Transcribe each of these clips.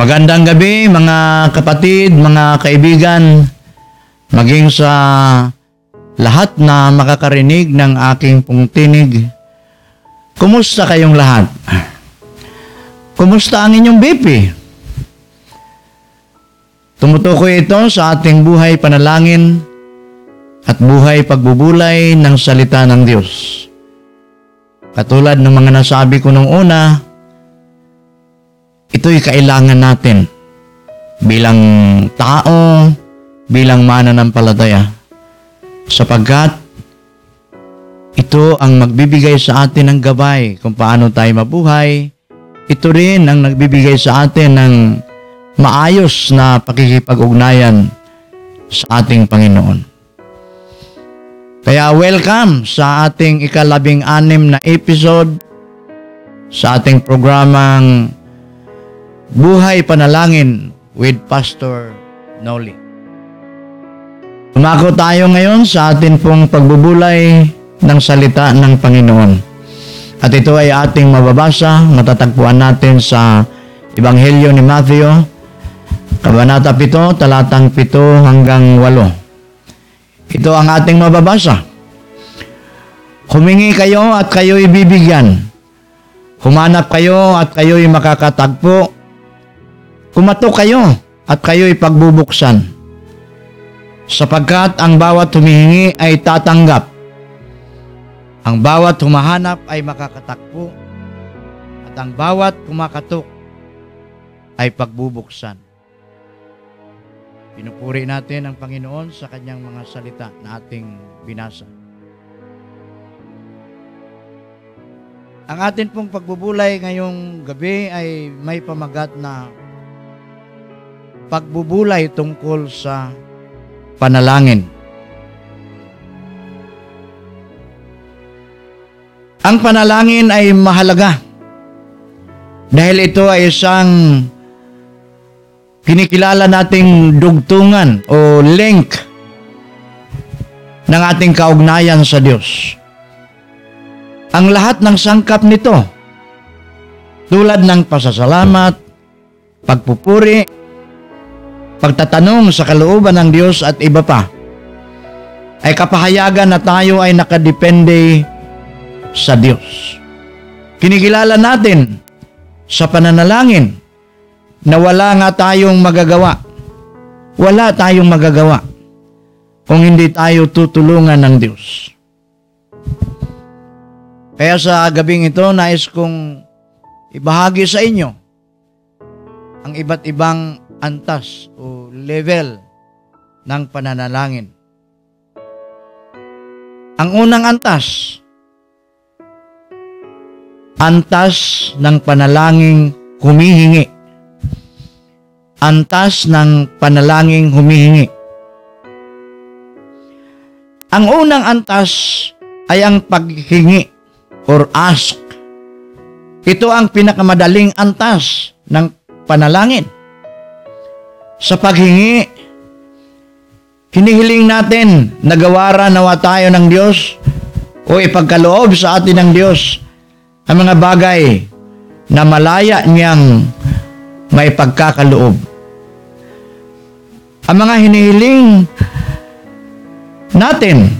Magandang gabi mga kapatid, mga kaibigan, maging sa lahat na makakarinig ng aking pong tinig. Kumusta kayong lahat? Kumusta ang inyong BP? Tumutukoy ito sa ating buhay panalangin at buhay pagbubulay ng salita ng Diyos. Katulad ng mga nasabi ko nung una, ito'y kailangan natin bilang tao, bilang mananampalataya. Sapagkat ito ang magbibigay sa atin ng gabay kung paano tayo mabuhay. Ito rin ang nagbibigay sa atin ng maayos na pakikipag-ugnayan sa ating Panginoon. Kaya welcome sa ating ikalabing anim na episode sa ating programang Buhay Panalangin with Pastor Noli. Umako tayo ngayon sa atin pong pagbubulay ng salita ng Panginoon. At ito ay ating mababasa, matatagpuan natin sa Ebanghelyo ni Matthew, Kabanata 7, talatang 7 hanggang 8. Ito ang ating mababasa. Humingi kayo at kayo'y bibigyan. Humanap kayo at kayo'y makakatagpo. Kumato kayo at kayo'y pagbubuksan. Sapagkat ang bawat humihingi ay tatanggap. Ang bawat humahanap ay makakatakpo. At ang bawat kumakatok ay pagbubuksan. Pinupuri natin ang Panginoon sa kanyang mga salita na ating binasa. Ang atin pong pagbubulay ngayong gabi ay may pamagat na pagbubulay tungkol sa panalangin. Ang panalangin ay mahalaga dahil ito ay isang kinikilala nating dugtungan o link ng ating kaugnayan sa Diyos. Ang lahat ng sangkap nito, tulad ng pasasalamat, pagpupuri, pagtatanong sa kalooban ng Diyos at iba pa, ay kapahayagan na tayo ay nakadepende sa Diyos. Kinikilala natin sa pananalangin na wala nga tayong magagawa. Wala tayong magagawa kung hindi tayo tutulungan ng Diyos. Kaya sa gabing ito, nais kong ibahagi sa inyo ang iba't ibang antas o level ng pananalangin. Ang unang antas, antas ng panalangin humihingi. Antas ng panalangin humihingi. Ang unang antas ay ang paghingi or ask. Ito ang pinakamadaling antas ng panalangin. Sa paghingi, hinihiling natin na gawara nawa tayo ng Diyos o ipagkaloob sa atin ng Diyos ang mga bagay na malaya niyang may pagkakaloob. Ang mga hinihiling natin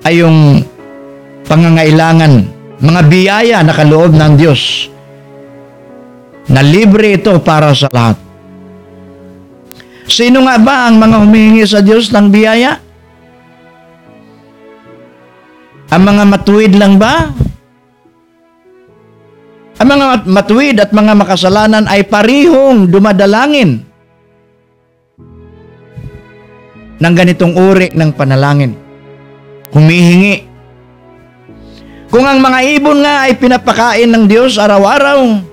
ay yung pangangailangan, mga biyaya na kaloob ng Diyos na libre ito para sa lahat. Sino nga ba ang mga humihingi sa Diyos ng biyaya? Ang mga matuwid lang ba? Ang mga matuwid at mga makasalanan ay parihong dumadalangin ng ganitong uri ng panalangin. Humihingi. Kung ang mga ibon nga ay pinapakain ng Diyos araw-araw,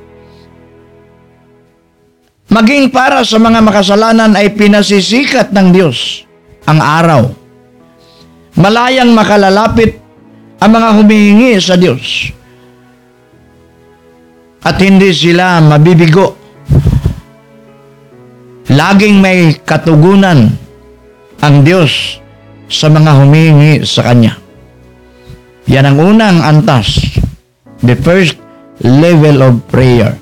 maging para sa mga makasalanan ay pinasisikat ng Diyos ang araw. Malayang makalalapit ang mga humihingi sa Diyos. At hindi sila mabibigo. Laging may katugunan ang Diyos sa mga humihingi sa Kanya. Yan ang unang antas. The first level of prayer.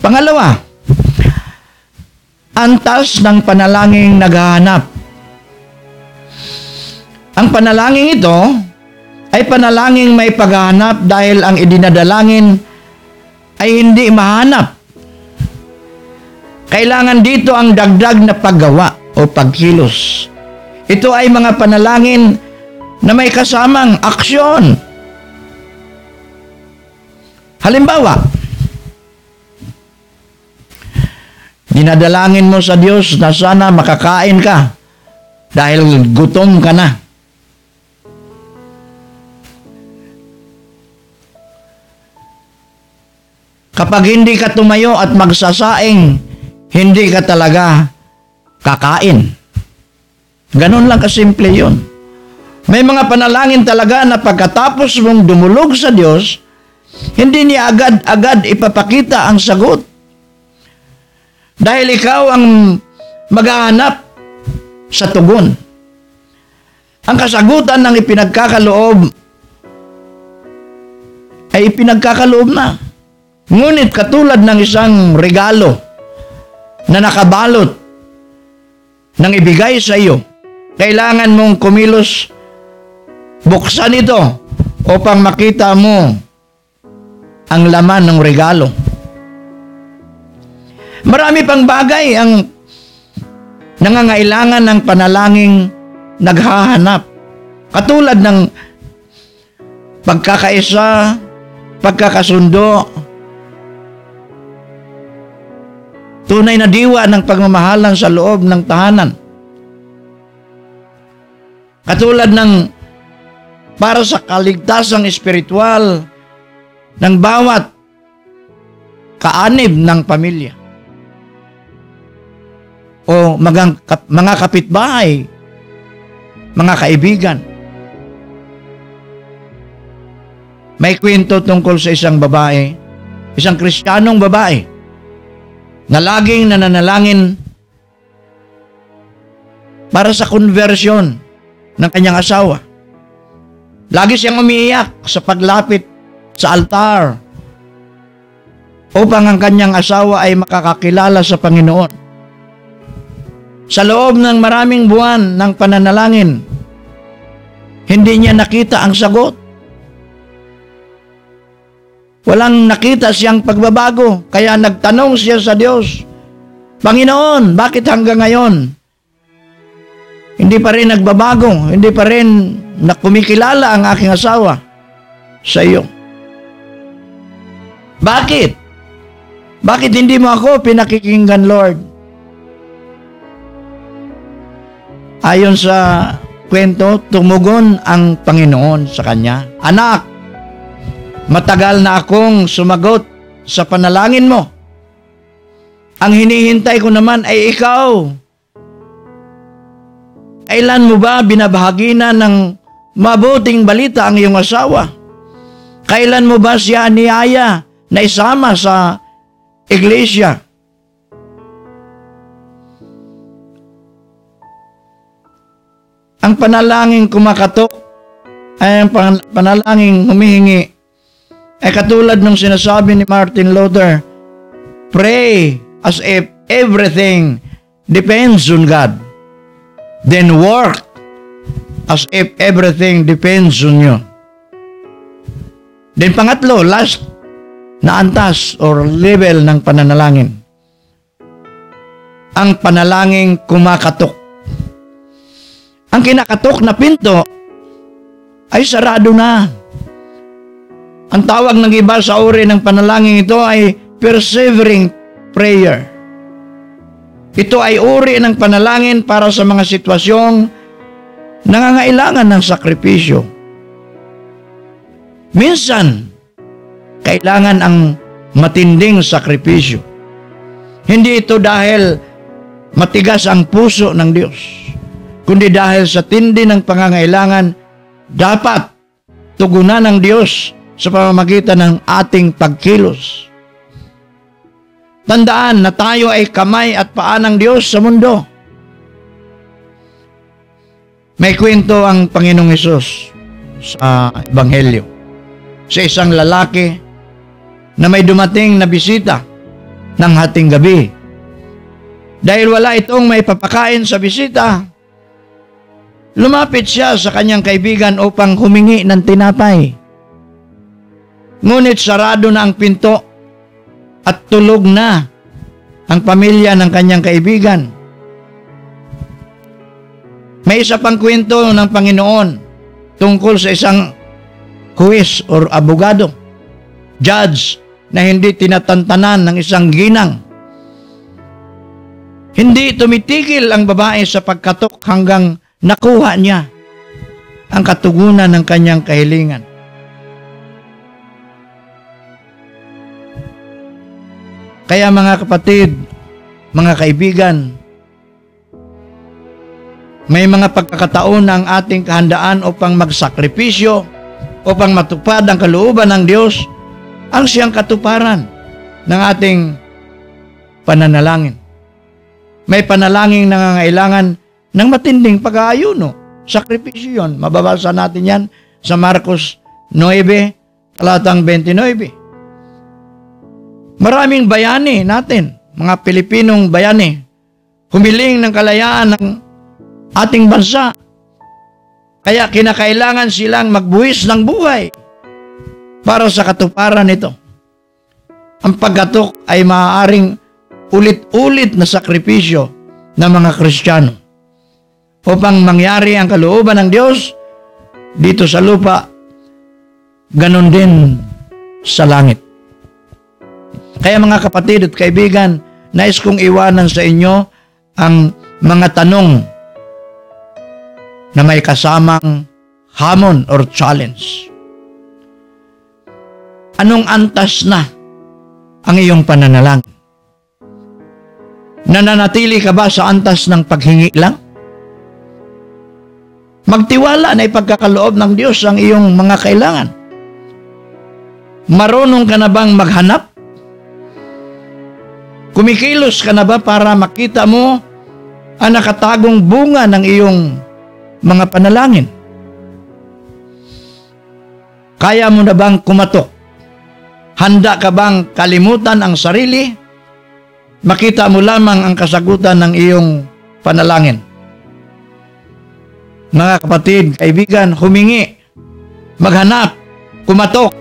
Pangalawa, antas ng panalangin naghahanap. Ang panalangin ito ay panalangin may paghahanap dahil ang idinadalangin ay hindi mahanap. Kailangan dito ang dagdag na paggawa o pagkilos. Ito ay mga panalangin na may kasamang aksyon. Halimbawa, dinadalangin mo sa Diyos na sana makakain ka dahil gutom ka na. Kapag hindi ka tumayo at magsasaing, hindi ka talaga kakain. Ganon lang kasimple yun. May mga panalangin talaga na pagkatapos mong dumulog sa Diyos, hindi niya agad-agad ipapakita ang sagot. Dahil ikaw ang maghahanap sa tugon. Ang kasagutan ng ipinagkakaloob ay ipinagkakaloob na. Ngunit katulad ng isang regalo na nakabalot ng ibigay sa iyo, kailangan mong kumilos, buksan ito upang makita mo ang laman ng regalo. Marami pang bagay ang nangangailangan ng panalangin naghahanap. Katulad ng pagkakaisa, pagkakasundo, tunay na diwa ng pagmamahalan sa loob ng tahanan. Katulad ng para sa kaligtasang espiritual ng bawat kaanib ng pamilya o magang, kap, mga kapitbahay, mga kaibigan. May kwento tungkol sa isang babae, isang kristyanong babae, na laging nananalangin para sa conversion ng kanyang asawa. Lagi siyang umiiyak sa paglapit sa altar upang ang kanyang asawa ay makakakilala sa Panginoon. Sa loob ng maraming buwan ng pananalangin, hindi niya nakita ang sagot. Walang nakita siyang pagbabago, kaya nagtanong siya sa Diyos, Panginoon, bakit hanggang ngayon? Hindi pa rin nagbabago, hindi pa rin nakumikilala ang aking asawa sa iyo. Bakit? Bakit hindi mo ako pinakikinggan, Lord? Ayon sa kwento, tumugon ang Panginoon sa kanya. Anak, Matagal na akong sumagot sa panalangin mo. Ang hinihintay ko naman ay ikaw. Kailan mo ba binabahagi na ng mabuting balita ang iyong asawa? Kailan mo ba siya niyaya na isama sa iglesia? Ang panalangin kumakatok ay ang panalangin humihingi ay katulad ng sinasabi ni Martin Luther, pray as if everything depends on God. Then work as if everything depends on you. Then pangatlo, last na antas or level ng pananalangin. Ang panalangin kumakatok. Ang kinakatok na pinto ay sarado na. Ang tawag ng iba sa uri ng panalangin ito ay persevering prayer. Ito ay uri ng panalangin para sa mga sitwasyong nangangailangan ng sakripisyo. Minsan, kailangan ang matinding sakripisyo. Hindi ito dahil matigas ang puso ng Diyos, kundi dahil sa tindi ng pangangailangan, dapat tugunan ng Diyos sa pamamagitan ng ating pagkilos. Tandaan na tayo ay kamay at paa ng Diyos sa mundo. May kwento ang Panginoong Isus sa Ebanghelyo sa isang lalaki na may dumating na bisita ng hating gabi. Dahil wala itong may papakain sa bisita, lumapit siya sa kanyang kaibigan upang humingi ng tinapay. Ngunit sarado na ang pinto at tulog na ang pamilya ng kanyang kaibigan. May isa pang kwento ng Panginoon tungkol sa isang huwis or abogado, judge na hindi tinatantanan ng isang ginang. Hindi tumitigil ang babae sa pagkatok hanggang nakuha niya ang katugunan ng kanyang kahilingan. Kaya mga kapatid, mga kaibigan, may mga pagkakataon na ang ating kahandaan upang magsakripisyo, upang matupad ang kalooban ng Diyos, ang siyang katuparan ng ating pananalangin. May panalangin na nangangailangan ng matinding pag-aayuno. Sakripisyo yun. Mababasa natin yan sa Marcos 9, talatang 29. Maraming bayani natin, mga Pilipinong bayani, humiling ng kalayaan ng ating bansa. Kaya kinakailangan silang magbuwis ng buhay para sa katuparan nito. Ang pagkatok ay maaaring ulit-ulit na sakripisyo ng mga Kristiyano upang mangyari ang kalooban ng Diyos dito sa lupa, ganon din sa langit. Kaya mga kapatid at kaibigan, nais kong iwanan sa inyo ang mga tanong na may kasamang hamon or challenge. Anong antas na ang iyong pananalangin? Nananatili ka ba sa antas ng paghingi lang? Magtiwala na ipagkakaloob ng Diyos ang iyong mga kailangan. Marunong ka na bang maghanap Kumikilos ka na ba para makita mo ang nakatagong bunga ng iyong mga panalangin? Kaya mo na bang kumatok? Handa ka bang kalimutan ang sarili? Makita mo lamang ang kasagutan ng iyong panalangin. Mga kapatid, kaibigan, humingi, maghanap, kumatok.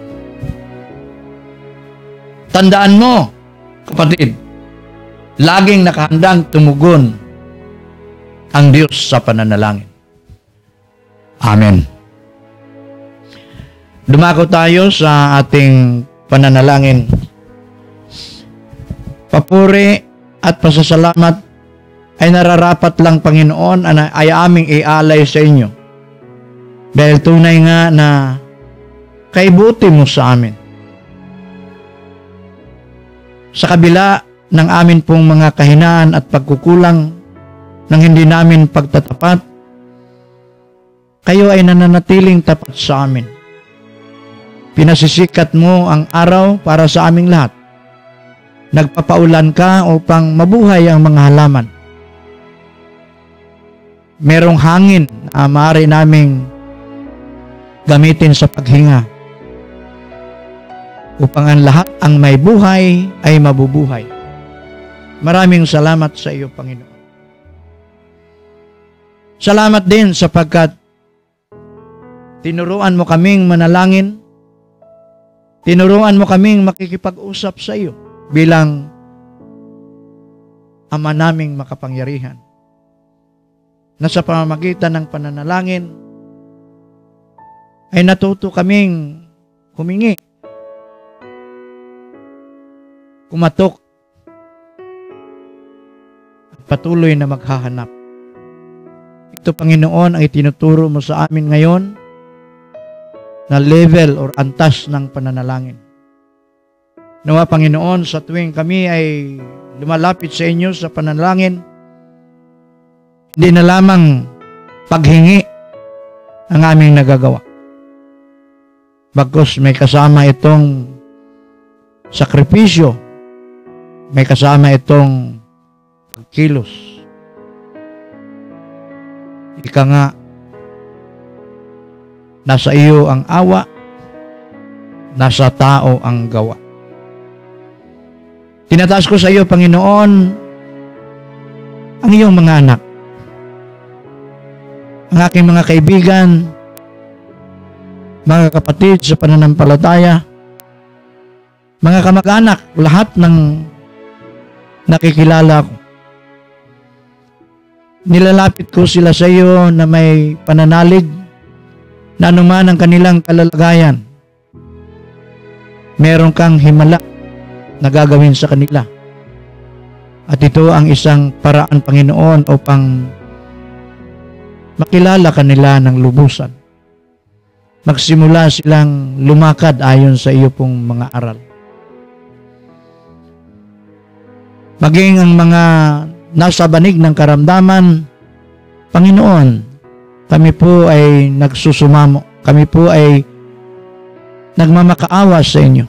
Tandaan mo, kapatid, laging nakahandang tumugon ang Diyos sa pananalangin. Amen. Dumako tayo sa ating pananalangin. Papuri at pasasalamat ay nararapat lang Panginoon ay aming ialay sa inyo. Dahil tunay nga na kaibuti mo sa amin. Sa kabila ng amin pong mga kahinaan at pagkukulang ng hindi namin pagtatapat, kayo ay nananatiling tapat sa amin. Pinasisikat mo ang araw para sa aming lahat. Nagpapaulan ka upang mabuhay ang mga halaman. Merong hangin na maaari naming gamitin sa paghinga upang ang lahat ang may buhay ay mabubuhay. Maraming salamat sa iyo, Panginoon. Salamat din sapagkat tinuruan mo kaming manalangin, tinuruan mo kaming makikipag-usap sa iyo bilang Ama naming makapangyarihan. Na sa pamamagitan ng pananalangin, ay natuto kaming humingi, kumatok patuloy na maghahanap. Ito, Panginoon, ang itinuturo mo sa amin ngayon na level or antas ng pananalangin. Nawa, Panginoon, sa tuwing kami ay lumalapit sa inyo sa pananalangin, hindi na lamang paghingi ang aming nagagawa. Bagkus may kasama itong sakripisyo, may kasama itong kilos. Ika nga, nasa iyo ang awa, nasa tao ang gawa. Tinataas ko sa iyo, Panginoon, ang iyong mga anak. Ang aking mga kaibigan, mga kapatid sa pananampalataya, mga kamag-anak, lahat ng nakikilala ko. Nilalapit ko sila sa iyo na may pananalig na anuman ang kanilang kalalagayan. Meron kang himala na gagawin sa kanila. At ito ang isang paraan, Panginoon, upang makilala kanila ng lubusan. Magsimula silang lumakad ayon sa iyo pong mga aral. Maging ang mga nasa banig ng karamdaman, Panginoon, kami po ay nagsusumamo. Kami po ay nagmamakaawa sa inyo.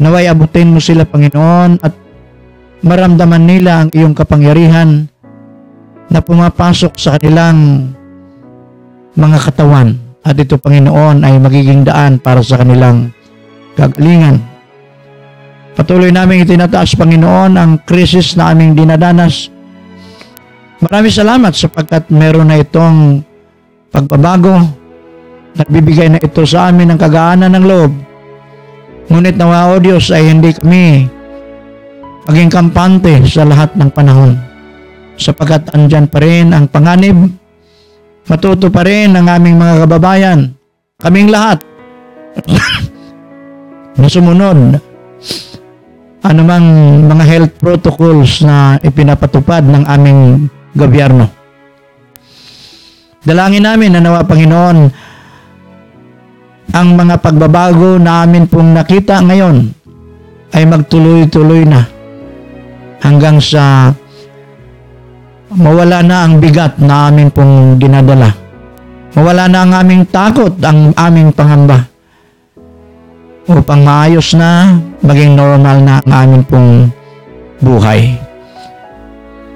Naway abutin mo sila, Panginoon, at maramdaman nila ang iyong kapangyarihan na pumapasok sa kanilang mga katawan. At ito, Panginoon, ay magiging daan para sa kanilang kagalingan. Patuloy namin itinataas, Panginoon, ang krisis na aming dinadanas. Maraming salamat sapagkat meron na itong pagbabago. Nagbibigay na ito sa amin ng kagaanan ng loob. Ngunit nawa, O Diyos, ay hindi kami maging kampante sa lahat ng panahon. Sapagkat andyan pa rin ang panganib. Matuto pa rin ang aming mga kababayan. Kaming lahat. na sumunod anumang mga health protocols na ipinapatupad ng aming gobyerno. Dalangin namin na nawa Panginoon ang mga pagbabago na amin pong nakita ngayon ay magtuloy-tuloy na hanggang sa mawala na ang bigat na amin pong dinadala. Mawala na ang aming takot, ang aming pangamba upang maayos na, maging normal na ang amin pong buhay.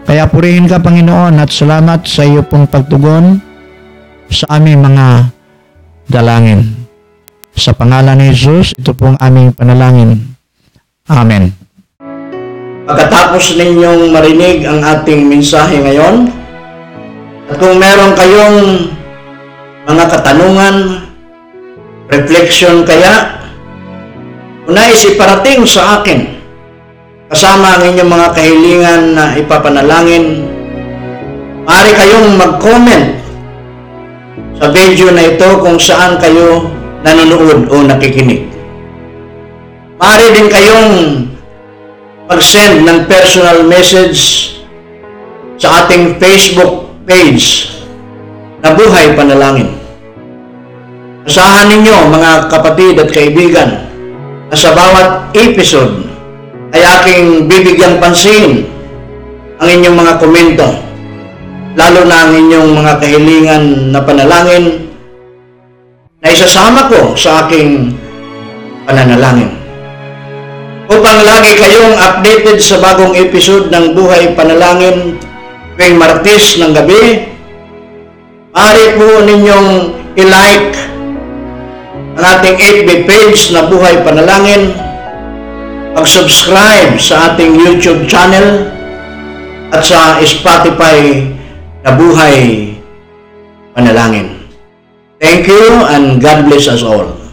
Kaya purihin ka Panginoon at salamat sa iyo pong pagtugon sa aming mga dalangin. Sa pangalan ni Jesus, ito pong aming panalangin. Amen. Pagkatapos ninyong marinig ang ating mensahe ngayon, at kung meron kayong mga katanungan, reflection kaya, unais iparating sa akin, kasama ang inyong mga kahilingan na ipapanalangin, maaari kayong mag-comment sa video na ito kung saan kayo nanonood o nakikinig. Maaari din kayong mag-send ng personal message sa ating Facebook page na Buhay Panalangin. Asahan ninyo mga kapatid at kaibigan na sa bawat episode ay aking bibigyang pansin ang inyong mga komento lalo na ang inyong mga kahilingan na panalangin na isasama ko sa aking pananalangin upang lagi kayong updated sa bagong episode ng Buhay Panalangin tuwing Martes ng gabi. Maaari po ninyong i-like ang ating FB page na Buhay Panalangin, mag-subscribe sa ating YouTube channel at sa Spotify na Buhay Panalangin. Thank you and God bless us all.